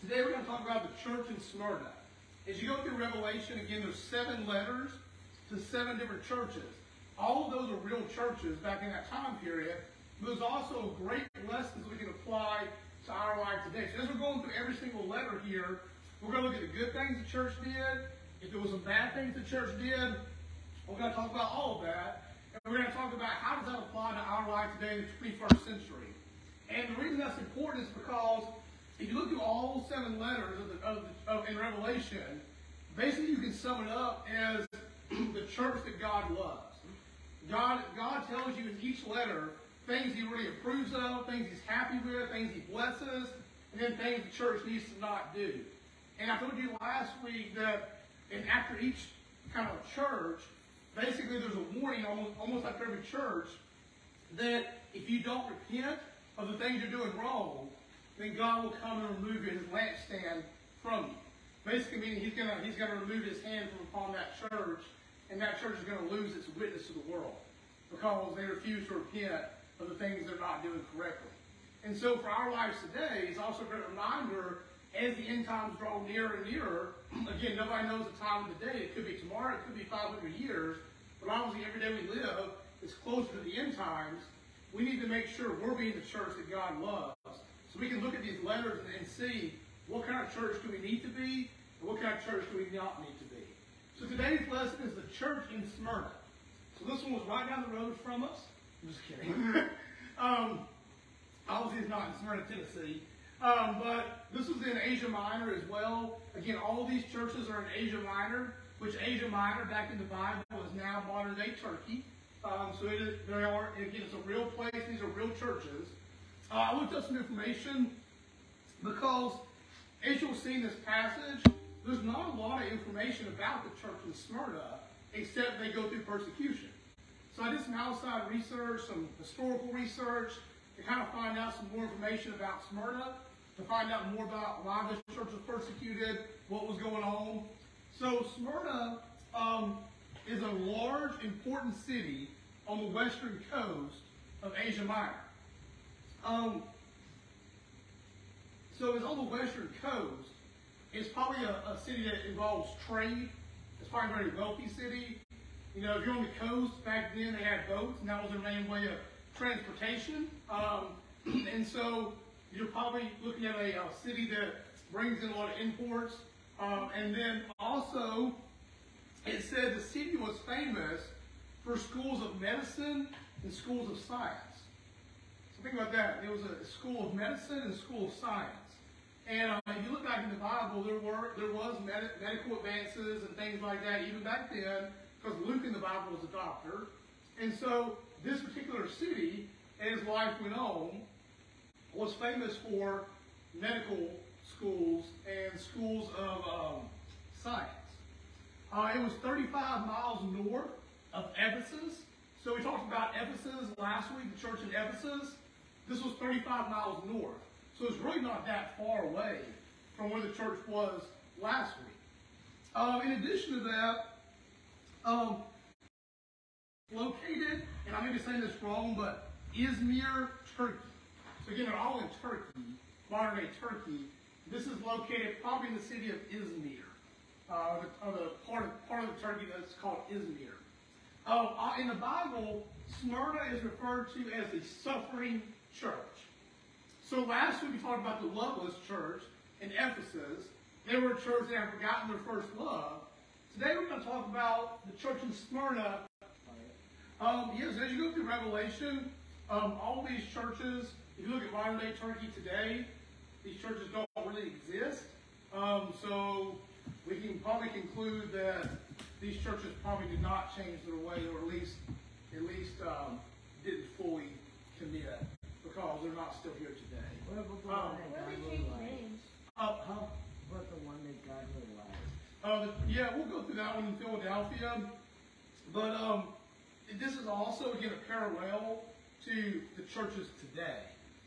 Today we're going to talk about the church in Smyrna. As you go through Revelation, again, there's seven letters to seven different churches. All of those are real churches back in that time period. There's also great lessons we can apply to our life today. So as we're going through every single letter here, we're going to look at the good things the church did. If there was some bad things the church did, we're going to talk about all of that. And we're going to talk about how does that apply to our life today in the 21st century. And the reason that's important is because if you look through all seven letters of, the, of, the, of in Revelation, basically you can sum it up as the church that God loves. God, God tells you in each letter things He really approves of, things He's happy with, things He blesses, and then things the church needs to not do. And I told you last week that and after each kind of church, basically there's a warning, almost, almost like every church, that if you don't repent of the things you're doing wrong, then God will come and remove his lampstand from you. Basically meaning he's gonna he's gonna remove his hand from upon that church, and that church is gonna lose its witness to the world because they refuse to repent of the things they're not doing correctly. And so for our lives today, it's also a great reminder as the end times draw nearer and nearer, again, nobody knows the time of the day. It could be tomorrow, it could be 500 years, but obviously every day we live is closer to the end times. We need to make sure we're being the church that God loves. So we can look at these letters and see what kind of church do we need to be, and what kind of church do we not need to be. So today's lesson is the church in Smyrna. So this one was right down the road from us. I'm just kidding. um, obviously, it's not in Smyrna, Tennessee. Um, but this was in Asia Minor as well. Again, all these churches are in Asia Minor, which Asia Minor back in the Bible is now modern day Turkey. Um, so it is, they are, again, it's a real place. These are real churches. Uh, I looked up some information because as you'll see in this passage, there's not a lot of information about the church in Smyrna except they go through persecution. So I did some outside research, some historical research, to kind of find out some more information about Smyrna to find out more about why this church was persecuted, what was going on. So Smyrna um, is a large, important city on the western coast of Asia Minor. Um, so it's on the western coast. It's probably a, a city that involves trade. It's probably a very wealthy city. You know, if you're on the coast, back then they had boats, and that was their main way of transportation. Um, and so you're probably looking at a, a, city that brings in a lot of imports. Um, and then also, it said the city was famous for schools of medicine and schools of science. Think about that. There was a school of medicine and school of science. And uh, if you look back in the Bible, there were there was med- medical advances and things like that even back then, because Luke in the Bible was a doctor. And so this particular city, as life went on, was famous for medical schools and schools of um, science. Uh, it was 35 miles north of Ephesus. So we talked about Ephesus last week, the church in Ephesus. This was 35 miles north. So it's really not that far away from where the church was last week. Uh, in addition to that, um, located, and I may be saying this wrong, but Izmir, Turkey. So again, they're all in Turkey, modern day Turkey. This is located probably in the city of Izmir, uh, or the part of, part of Turkey that's called Izmir. Uh, in the Bible, Smyrna is referred to as the suffering church. So last week we talked about the loveless church in Ephesus. They were a church that had forgotten their first love. Today we're going to talk about the church in Smyrna. Um, yes, as you go through Revelation, um, all these churches, if you look at modern day Turkey today, these churches don't really exist. Um, so we can probably conclude that these churches probably did not change their way, or at least at least um, didn't fully commit because they're not still here today. What about the Um, one that Where got they change realized? Uh, huh? What the one that got realized? Uh, yeah, we'll go through that one in Philadelphia. But um, this is also, again, a parallel to the churches today.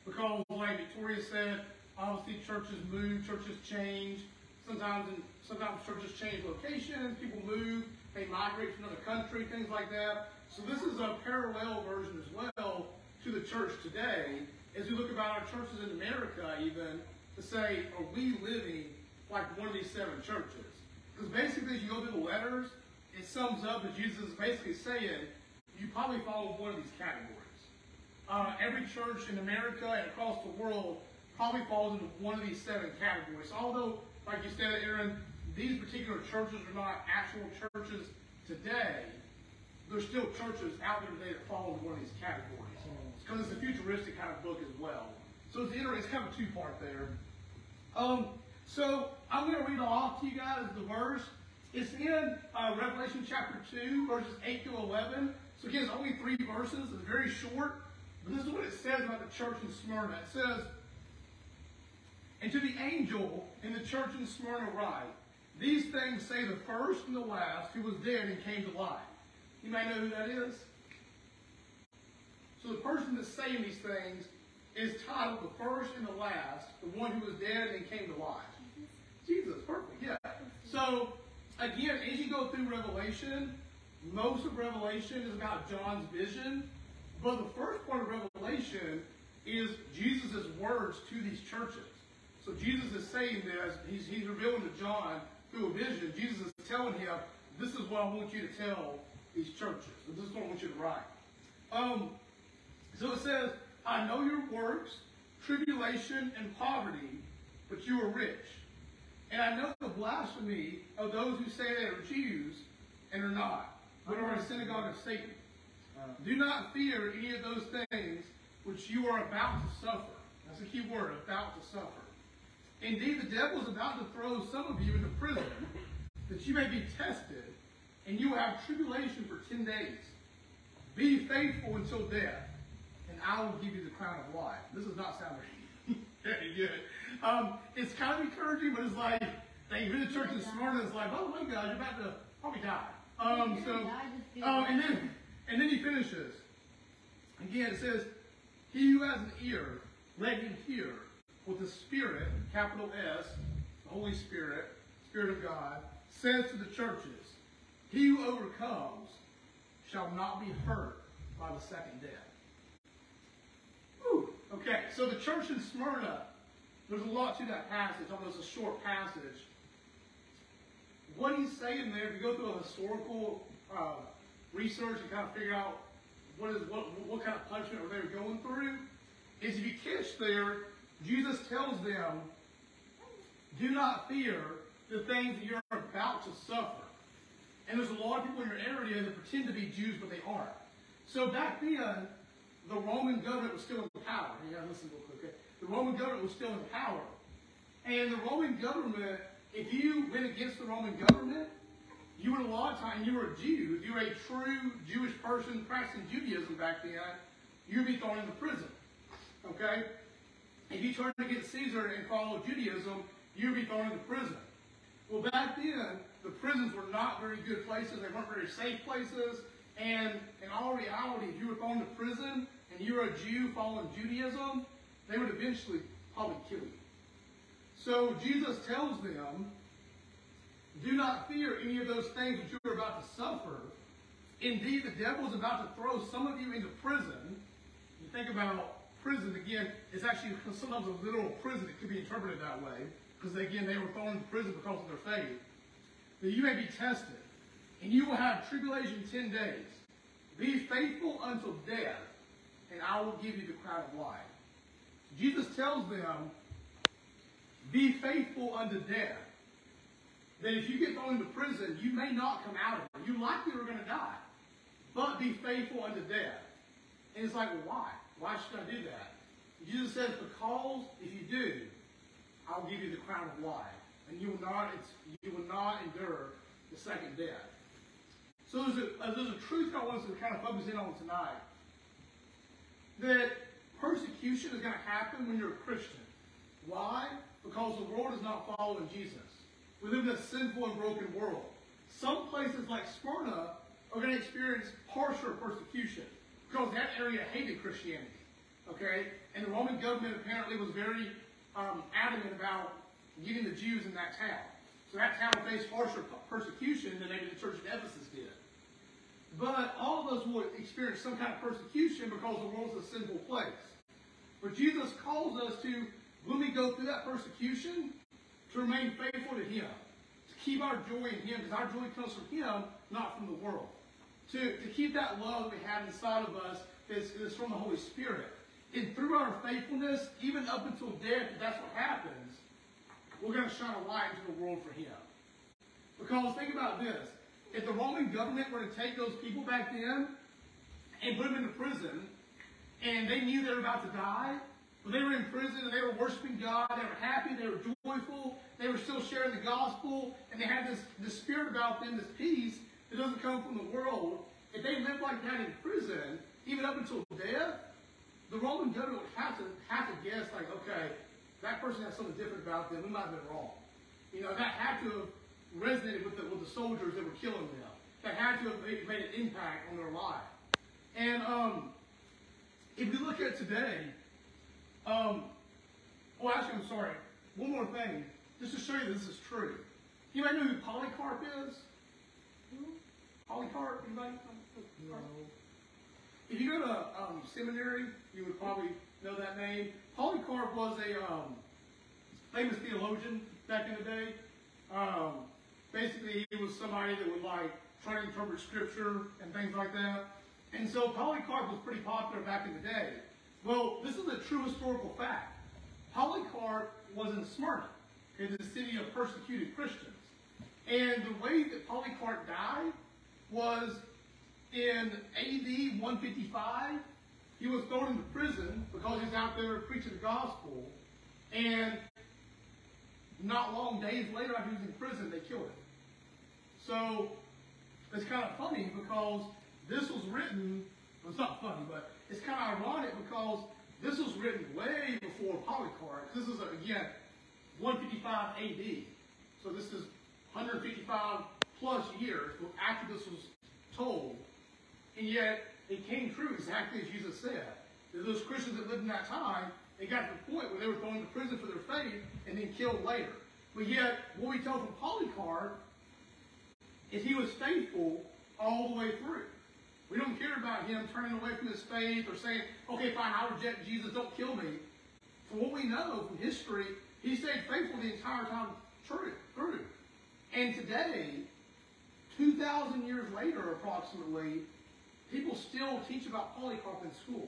Because, like Victoria said, obviously churches move, churches change. Sometimes, in, sometimes churches change locations, people move, they migrate to another country, things like that. So this is a parallel version as well to the church today. As we look about our churches in America, even, to say, are we living like one of these seven churches? Because basically, as you go through the letters, it sums up that Jesus is basically saying, you probably follow one of these categories. Uh, every church in America and across the world probably falls into one of these seven categories. Although, like you said, Aaron, these particular churches are not actual churches today. There's still churches out there today that fall into one of these categories. Because it's a futuristic kind of book as well. So it's, it's kind of a two-part there. Um, so I'm going to read off to you guys the verse. It's in uh, Revelation chapter 2, verses 8 to 11. So again, it's only three verses. It's very short. But this is what it says about the church in Smyrna. It says, And to the angel in the church in Smyrna write, These things say the first and the last, who was dead and came to life. You may know who that is. So the person that's saying these things is titled the first and the last, the one who was dead and came to life. Jesus, perfect, yeah. So again, as you go through Revelation, most of Revelation is about John's vision, but the first part of Revelation is Jesus' words to these churches. So Jesus is saying this, he's, he's revealing to John through a vision, Jesus is telling him, this is what I want you to tell these churches. This is what I want you to write. Um, so it says, I know your works, tribulation and poverty, but you are rich. And I know the blasphemy of those who say they are Jews and are not, but are a synagogue of Satan. Do not fear any of those things which you are about to suffer. That's a key word, about to suffer. Indeed, the devil is about to throw some of you into prison, that you may be tested, and you will have tribulation for ten days. Be faithful until death, and I will give you the crown of life. This does not sound very, good. Um, it's kind of encouraging, but it's like they hear the church this morning. It's like, oh my God, you're about to probably die. Um, so, um, and then and then he finishes. Again, it says, "He who has an ear, let him hear what the Spirit, capital S, the Holy Spirit, Spirit of God, says to the churches. He who overcomes shall not be hurt by the second death." Whew. Okay, so the church in Smyrna, there's a lot to that passage, although it's a short passage. What he's saying there, if you go through a historical uh, research and kind of figure out what is what what kind of punishment were they going through, is if you catch there, Jesus tells them, do not fear the things that you're about to suffer. And there's a lot of people in your area that pretend to be Jews, but they aren't. So back then, the Roman government was still in power. Gotta listen real quick. Okay? The Roman government was still in power. And the Roman government, if you went against the Roman government, you would a lot of time, you were a Jew, if you were a true Jewish person practicing Judaism back then, you'd be thrown into prison. Okay? If you turned against Caesar and followed Judaism, you'd be thrown into prison. Well, back then, the prisons were not very good places. They weren't very safe places. And in all reality, if you were thrown to prison and you were a Jew following Judaism, they would eventually probably kill you. So Jesus tells them, do not fear any of those things that you are about to suffer. Indeed, the devil is about to throw some of you into prison. You think about prison, again, it's actually sometimes a literal prison. It could be interpreted that way. Because, again, they were thrown into prison because of their faith. That you may be tested. And you will have tribulation ten days. Be faithful until death, and I will give you the crown of life. Jesus tells them, be faithful unto death. That if you get thrown into prison, you may not come out of it. You likely are going to die. But be faithful unto death. And it's like, well, why? Why should I do that? Jesus says, because if you do, I'll give you the crown of life. And you will not, you will not endure the second death. So there's a, uh, there's a truth I want us to kind of focus in on tonight. That persecution is going to happen when you're a Christian. Why? Because the world is not following Jesus. We live in a sinful and broken world. Some places like Smyrna are going to experience harsher persecution because that area hated Christianity. Okay? And the Roman government apparently was very um, adamant about getting the Jews in that town. So that town faced harsher persecution than maybe the church in Ephesus did. But all of us will experience some kind of persecution because the world's a sinful place. But Jesus calls us to when we go through that persecution, to remain faithful to Him, to keep our joy in Him, because our joy comes from Him, not from the world. To, to keep that love we have inside of us is, is from the Holy Spirit. And through our faithfulness, even up until death, that's what happens, we're going to shine a light into the world for Him. Because think about this. If the Roman government were to take those people back then and put them into prison, and they knew they were about to die, but they were in prison and they were worshiping God, they were happy, they were joyful, they were still sharing the gospel, and they had this, this spirit about them, this peace that doesn't come from the world. If they lived like that in prison, even up until death, the Roman government would have to have to guess like, okay, that person has something different about them. We might have been wrong. You know, that had to have resonated with the, with the soldiers that were killing them. That had to have made, made an impact on their life. And um, if you look at today, um, well, actually, I'm sorry. One more thing, just to show you this is true. You might know who Polycarp is. Polycarp, anybody? No. If you go to um, seminary, you would probably know that name. Polycarp was a um, famous theologian back in the day. Um, basically, he was somebody that would like try to interpret scripture and things like that. And so Polycarp was pretty popular back in the day. Well, this is a true historical fact. Polycarp was in Smyrna, in the city of persecuted Christians. And the way that Polycarp died was in AD 155. He was thrown into prison because he's out there preaching the gospel. And not long days later, after he was in prison, they killed him. So it's kind of funny because this was written, well, it's not funny, but it's kind of ironic because this was written way before Polycarp. This is, again, 155 AD. So this is 155 plus years after this was told. And yet, it came true exactly as Jesus said. That those Christians that lived in that time, they got to the point where they were thrown into prison for their faith and then killed later. But yet, what we tell from Polycarp is he was faithful all the way through. We don't care about him turning away from his faith or saying, okay, fine, I'll reject Jesus, don't kill me. From what we know from history, he stayed faithful the entire time through. And today, 2,000 years later approximately, people still teach about Polycarp in school.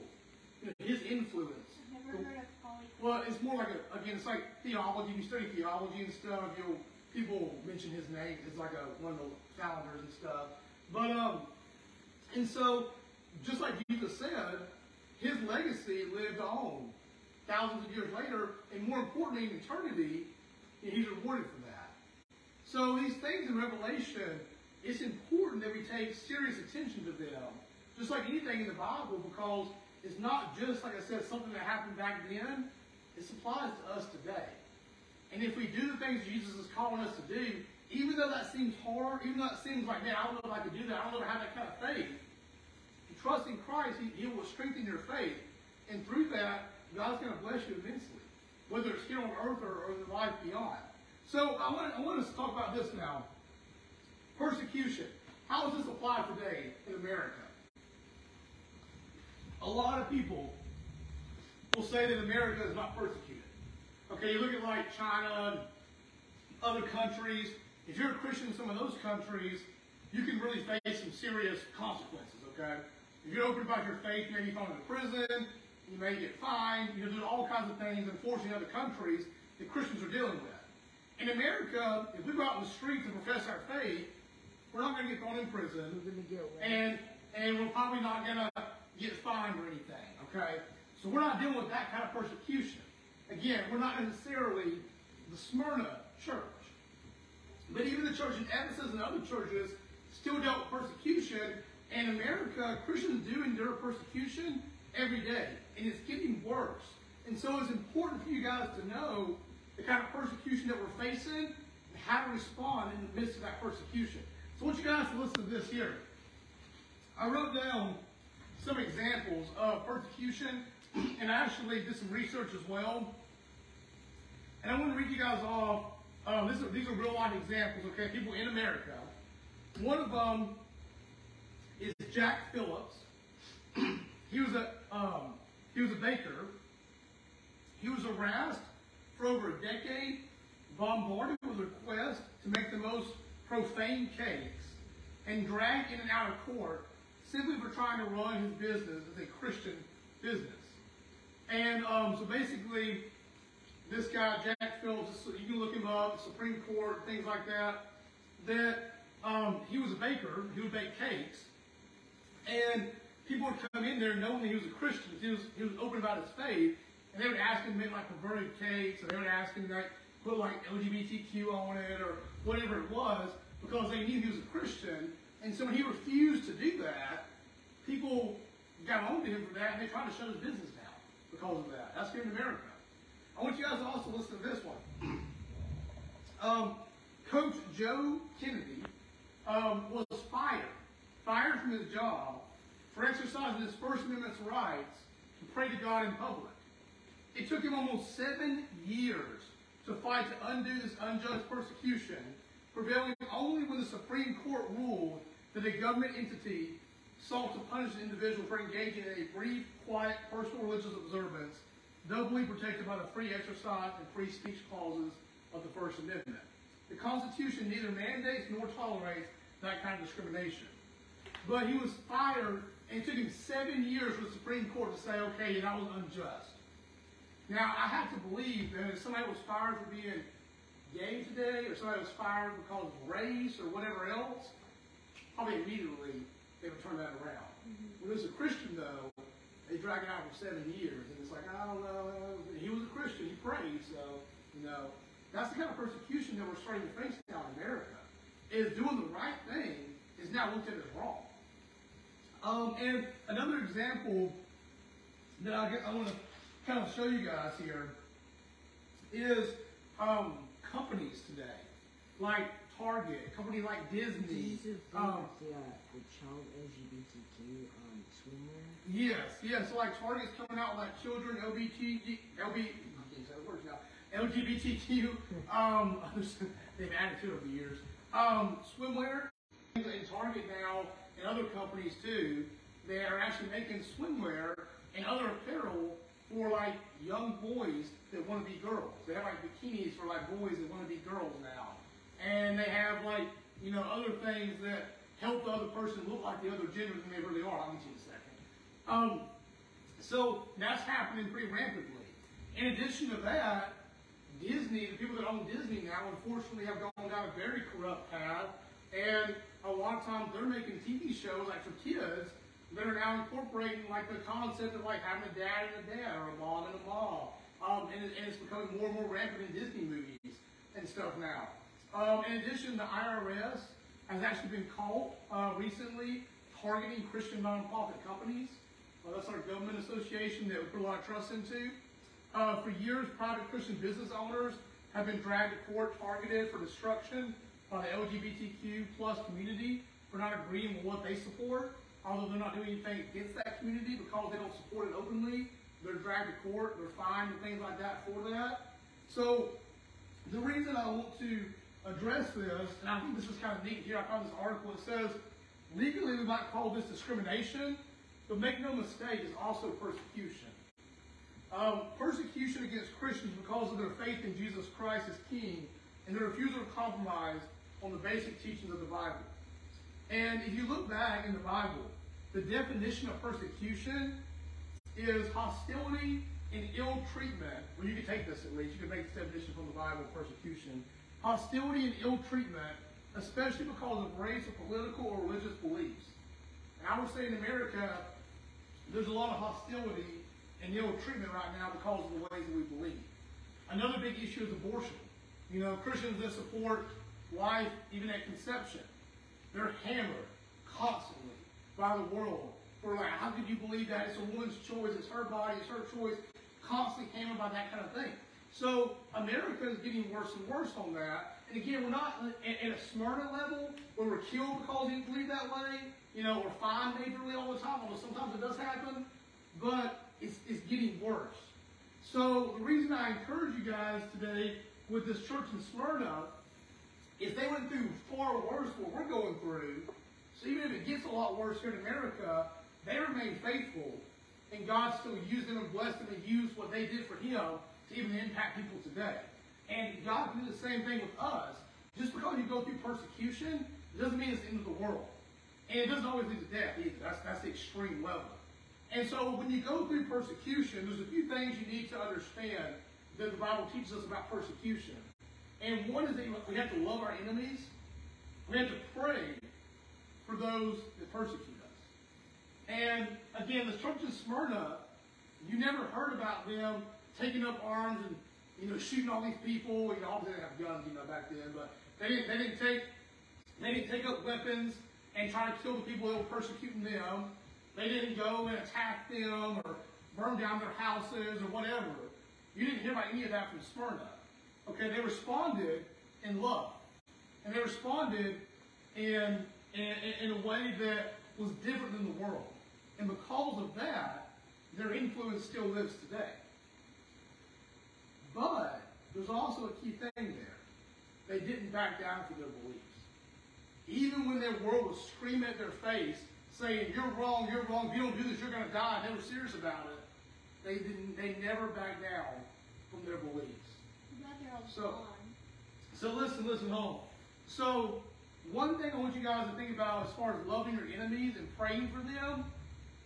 You know, his influence. I've never heard of Polycarp. Well, it's more like a, again, it's like theology. You study theology and stuff. You'll people mention his name It's like a one of the founders and stuff. But um, and so just like Jesus said, his legacy lived on thousands of years later, and more importantly, in eternity, and he's rewarded for that. So these things in Revelation, it's important that we take serious attention to them, just like anything in the Bible, because it's not just like I said something that happened back then. It applies to us today. And if we do the things Jesus is calling us to do, even though that seems hard, even though it seems like, man, I don't know if I can do that, I don't know if I have that kind of faith, you trust in Christ, he, he will strengthen your faith. And through that, God's going to bless you immensely, whether it's here on earth or, or in the life beyond. So I want, I want us to talk about this now. Persecution. How does this apply today in America? A lot of people will say that America is not persecuted. Okay, you look at like China other countries. If you're a Christian in some of those countries, you can really face some serious consequences. Okay, if you're open about your faith, maybe you may be thrown into prison. You may get fined. You know, there's all kinds of things, unfortunately, in other countries that Christians are dealing with. In America, if we go out in the streets and profess our faith, we're not going to get thrown in prison We're gonna get one. and and we're probably not gonna get fined or anything. Okay, so we're not dealing with that kind of persecution. Again, we're not necessarily the Smyrna church, but even the church in Ephesus and other churches still dealt with persecution. And in America, Christians do endure persecution every day, and it's getting worse. And so it's important for you guys to know the kind of persecution that we're facing and how to respond in the midst of that persecution. So I want you guys to listen to this here. I wrote down some examples of persecution, and I actually did some research as well. And I want to read you guys off. Um, this these are real life examples, okay? People in America. One of them is Jack Phillips. he was a um, he was a baker. He was harassed for over a decade, bombarded with requests to make the most profane cakes and dragged in and out of court simply for trying to run his business as a Christian business. And um, so basically, this guy, Jack Phillips, you can look him up, Supreme Court, things like that, that um, he was a baker, he would bake cakes, and people would come in there knowing that he was a Christian, he was, he was open about his faith, and they would ask him to make like perverted cakes, or they would ask him to like, put like LGBTQ on it, or whatever it was, because they knew he was a Christian, and so when he refused to do that, people got on to him for that, and they tried to shut his business down because of that. That's here in America. I want you guys to also listen to this one. Um, Coach Joe Kennedy um, was fired, fired from his job for exercising his First Amendment rights to pray to God in public. It took him almost seven years to fight to undo this unjust persecution, prevailing only when the Supreme Court ruled that a government entity sought to punish an individual for engaging in a brief, quiet, personal religious observance, doubly protected by the free exercise and free speech clauses of the First Amendment. The Constitution neither mandates nor tolerates that kind of discrimination. But he was fired, and it took him seven years for the Supreme Court to say, okay, that was unjust. Now, I have to believe that if somebody was fired for being gay today, or somebody was fired because of race or whatever else, probably immediately they would turn that around. When it was a Christian, though, they drag it out for seven years, and it's like, I don't know, he was a Christian, he prayed, so, you know, that's the kind of persecution that we're starting to face now in America. Is doing the right thing is now looked at as wrong. Um, and another example that I, I want to kind of show you guys here is um, companies today, like Target, a company like Disney. Um, the, uh, the child LGBTQ um, swimwear. Yes, yes. So like Target's coming out with like children LBT, LB, I can't say the words now. LGBTQ. Um, they've added to it over the years. Um, swimwear. And Target now and other companies too, they are actually making swimwear and other apparel for like young boys that want to be girls. They have like bikinis for like boys that want to be girls now, and they have like you know other things that help the other person look like the other gender than they really are. I'll get you in a second. Um, so that's happening pretty rapidly. In addition to that, Disney, the people that own Disney now, unfortunately, have gone down a very corrupt path, and a lot of times they're making TV shows like for kids that are now incorporating like the concept of like having a dad and a dad or a mom and a mom, um, and, it- and it's becoming more and more rampant in Disney movies and stuff now. Um, in addition, the IRS has actually been caught uh, recently targeting Christian nonprofit companies. Uh, that's our government association that we put a lot of trust into. Uh, for years, private Christian business owners have been dragged to court, targeted for destruction by the LGBTQ plus community for not agreeing with what they support. Although they're not doing anything against that community because they don't support it openly, they're dragged to court, they're fined and things like that for that. So the reason I want to address this, and I think this is kind of neat here, I found this article, it says, legally we might call this discrimination, but make no mistake, it's also persecution. Um, persecution against Christians because of their faith in Jesus Christ as King and their refusal to compromise on the basic teachings of the Bible. And if you look back in the Bible, the definition of persecution is hostility and ill treatment. Well, you can take this at least. You can make this definition from the Bible, persecution. Hostility and ill treatment, especially because of race or political or religious beliefs. And I would say in America, there's a lot of hostility and ill treatment right now because of the ways that we believe. Another big issue is abortion. You know, Christians that support life even at conception, they're hammered constantly by the world for like, how could you believe that? It's a woman's choice, it's her body, it's her choice. Constantly hammered by that kind of thing. So America is getting worse and worse on that. And again, we're not at, a Smyrna level where we're killed because we believe that way. You know, we're fined majorly all the time, although sometimes it does happen. But it's, it's getting worse. So the reason I encourage you guys today with this church in Smyrna, is they went through far worse what we're going through, so even if it gets a lot worse here in America, they remain faithful, and God still used them and blessed them and used what they did for Him to even impact people today. And God can do the same thing with us. Just because you go through persecution, doesn't mean it's the end of the world. And it doesn't always lead to death either. That's, that's the extreme level. And so when you go through persecution, there's a few things you need to understand that the Bible teaches us about persecution. And one is that we have to love our enemies. We have to pray for those that persecute us. And again, the church in Smyrna, you never heard about them taking up arms and you know shooting all these people. You know, obviously they have guns, you know, back then, but they didn't they didn't take they didn't take up weapons and try to kill the people that were persecuting them. They didn't go and attack them or burn down their houses or whatever. You didn't hear about any of that from Smyrna. Okay, they responded in love. And they responded in, in, in a way that was different than the world. And because of that, their influence still lives today. But there's also a key thing there. They didn't back down from their beliefs. Even when their world was screaming at their face, saying, You're wrong, you're wrong, if you don't do this, you're gonna die, they were serious about it. They didn't they never backed down from their beliefs. So, so listen, listen home. So, one thing I want you guys to think about as far as loving your enemies and praying for them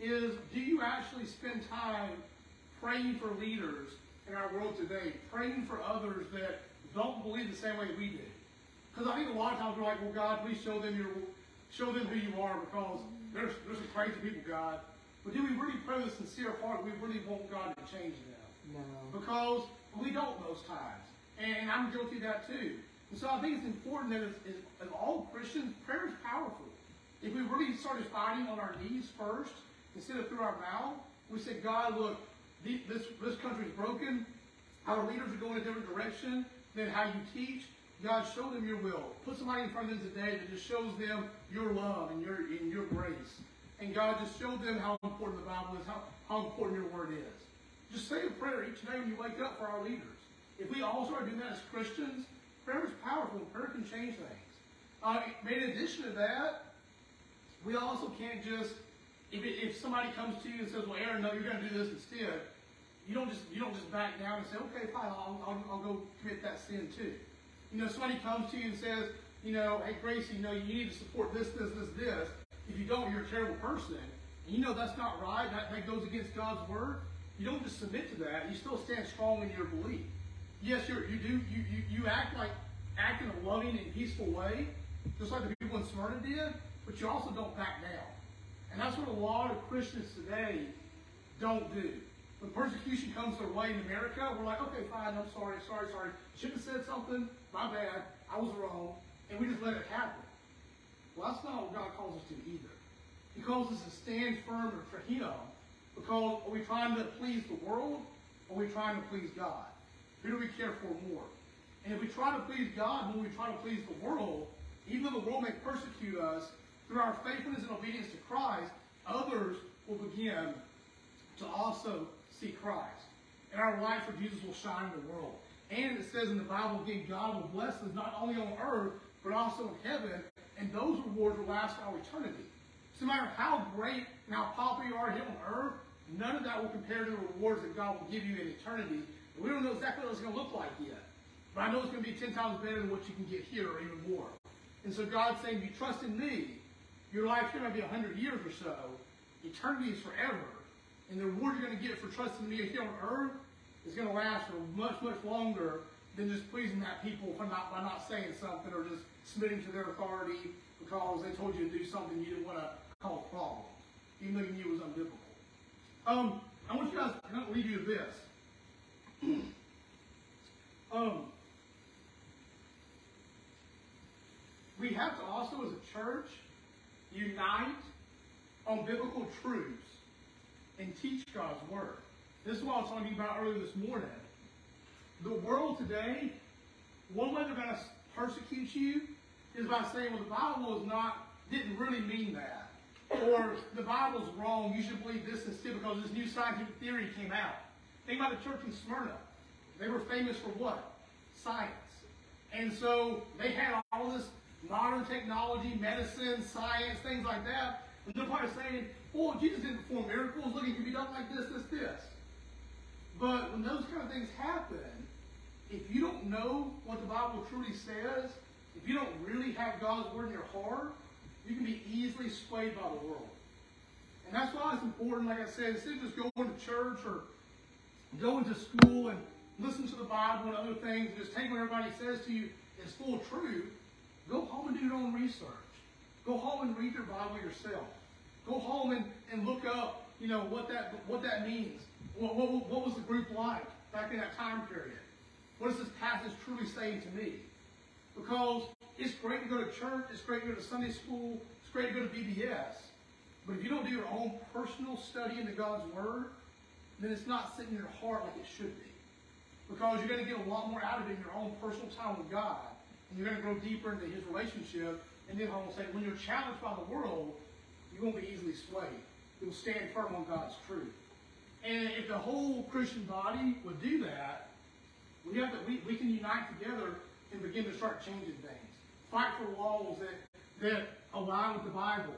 is do you actually spend time praying for leaders in our world today, praying for others that don't believe the same way we do? Because I think a lot of times we're like, well, God, please show them your, show them who you are because there's, there's some crazy people, God. But do we really pray with a sincere heart? We really want God to change them? No. Because we don't most times. And I'm guilty of that too. And so I think it's important that as, as, as all Christians, prayer is powerful. If we really started fighting on our knees first, instead of through our mouth, we said, God, look, the, this, this country's broken. Our leaders are going a different direction than how you teach. God, show them your will. Put somebody in front of them today that just shows them your love and your, and your grace. And God, just show them how important the Bible is, how, how important your word is. Just say a prayer each day when you wake up for our leaders. If we all start doing that as Christians, prayer is powerful. Prayer can change things. Uh, in addition to that, we also can't just if, it, if somebody comes to you and says, "Well, Aaron, no, you're going to do this instead," you don't just you don't just back down and say, "Okay, fine, I'll, I'll, I'll go commit that sin too." You know, somebody comes to you and says, "You know, hey Gracie, you know, you need to support this, this, this, this." If you don't, you're a terrible person. And you know that's not right. That, that goes against God's word. You don't just submit to that. You still stand strong in your belief. Yes, you're, you do. You, you, you act like act in a loving and peaceful way, just like the people in Smyrna did. But you also don't back down. And that's what a lot of Christians today don't do. When persecution comes their way in America, we're like, okay, fine, I'm sorry, sorry, sorry. Should have said something. My bad. I was wrong. And we just let it happen. Well, that's not what God calls us to either. He calls us to stand firm for Him because are we trying to please the world or are we trying to please God? Who do we care for more? And if we try to please God when we try to please the world, even though the world may persecute us, through our faithfulness and obedience to Christ, others will begin to also see Christ. And our light for Jesus will shine in the world. And it says in the Bible, again, God will bless us not only on earth, but also in heaven. And those rewards will last for eternity. So no matter how great and how popular you are here on earth, none of that will compare to the rewards that God will give you in eternity. And we don't know exactly what it's going to look like yet. But I know it's going to be 10 times better than what you can get here or even more. And so God's saying, you trust in me, your life's going to be 100 years or so. Eternity is forever. And the reward you're going to get for trusting me here on earth is going to last for much, much longer than just pleasing that people by not, by not saying something or just submitting to their authority because they told you to do something you didn't want to cause a problem, even though you knew it was unbiblical. Um, I want you guys to leave you with this. um, we have to also, as a church, unite on biblical truths and teach God's word. This is what I was talking about earlier this morning. The world today, one way they're going to persecute you is by saying, well, the Bible is not, didn't really mean that. Or the Bible's wrong, you should believe this instead because this new scientific theory came out. Think about the church in Smyrna. They were famous for what? Science. And so they had all this modern technology, medicine, science, things like that. And they're probably saying, oh, Jesus didn't perform miracles. Look, he can be done like this, this, this. But when those kind of things happen, if you don't know what the Bible truly says, if you don't really have God's word in your heart, you can be easily swayed by the world. And that's why it's important, like I said, instead of just going to church or going to school and listening to the Bible and other things, and just take what everybody says to you as full truth, go home and do your own research. Go home and read your Bible yourself. Go home and, and look up, you know, what that what that means. What, what, what was the group like back in that time period? What is this passage truly saying to me? Because it's great to go to church, it's great to go to Sunday school, it's great to go to BBS. But if you don't do your own personal study into God's Word, then it's not sitting in your heart like it should be. Because you're going to get a lot more out of it in your own personal time with God. And you're going to grow deeper into His relationship. And then I will say, when you're challenged by the world, you won't be easily swayed. You'll stand firm on God's truth. And if the whole Christian body would do that, we have to, we, we can unite together and begin to start changing things. Fight for laws that, that align with the Bible.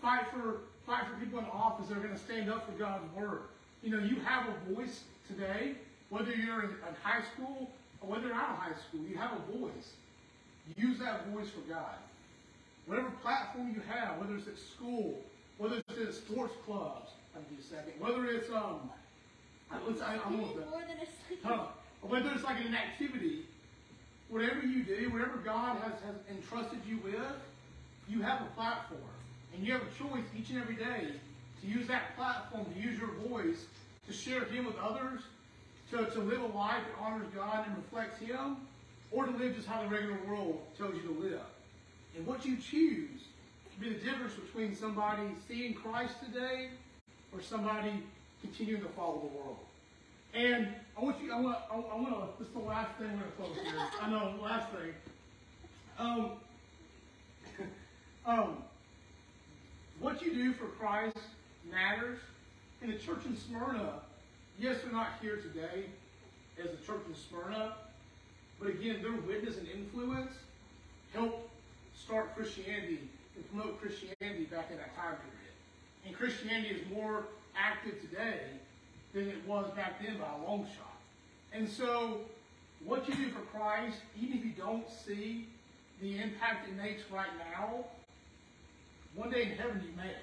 Fight for fight for people in office that are going to stand up for God's word. You know, you have a voice today, whether you're in, in high school or whether you're out of high school, you have a voice. Use that voice for God. Whatever platform you have, whether it's at school, whether it's at sports clubs, I'll give you a second, whether it's um, I, let's, I, I'm. More than a second. Huh. Whether it's like an activity, whatever you do, whatever God has, has entrusted you with, you have a platform. And you have a choice each and every day to use that platform, to use your voice, to share Him with others, to, to live a life that honors God and reflects Him, or to live just how the regular world tells you to live. And what you choose can be the difference between somebody seeing Christ today or somebody continuing to follow the world. And I want you, I want, I, want to, this is the last thing we're going to close here. I know, last thing. Um, um, what you do for Christ matters. In the church in Smyrna, yes, they're not here today as the church in Smyrna, but again, their witness and influence helped start Christianity and promote Christianity back in that time period. And Christianity is more active today than it was back then by a long shot. And so, what you do for Christ, even if you don't see the impact it makes right now, one day in heaven you may.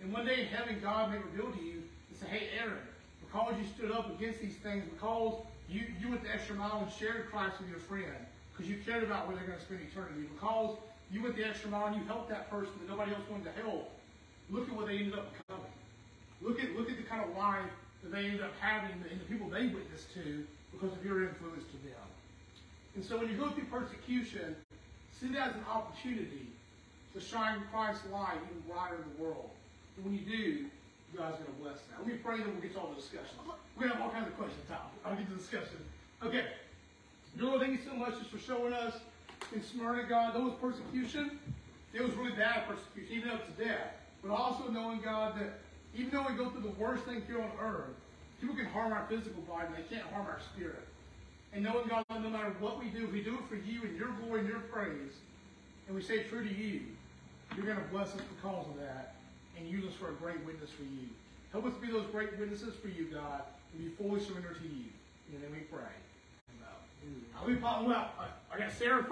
And one day in heaven, God may reveal to you and say, hey, Aaron, because you stood up against these things, because you, you went the extra mile and shared Christ with your friend, because you cared about where they're going to spend eternity, because you went the extra mile and you helped that person that nobody else wanted to help, look at what they ended up becoming. Look at, look at the kind of life that they ended up having and the people they witnessed to because of your influence to them. And so when you go through persecution, see that as an opportunity to shine Christ's light even brighter in the world. And when you do, God's going to bless that. Let me pray, then we'll get to all the discussion. To have all kinds of questions, Tom. I'll get to the discussion. Okay. Lord, thank you so much just for showing us in Smyrna, God, there was persecution. It was really bad persecution, even up to death. But also knowing, God, that even though we go through the worst thing here on earth, people can harm our physical body, but they can't harm our spirit. And knowing, God, that no matter what we do, if we do it for you and your glory and your praise, and we stay true to you, you're going to bless us because of that and use us for a great witness for you. Help us be those great witnesses for you, God, and be fully surrendered to you. And then we pray. Amen. I'll be well. I, I got Sarah.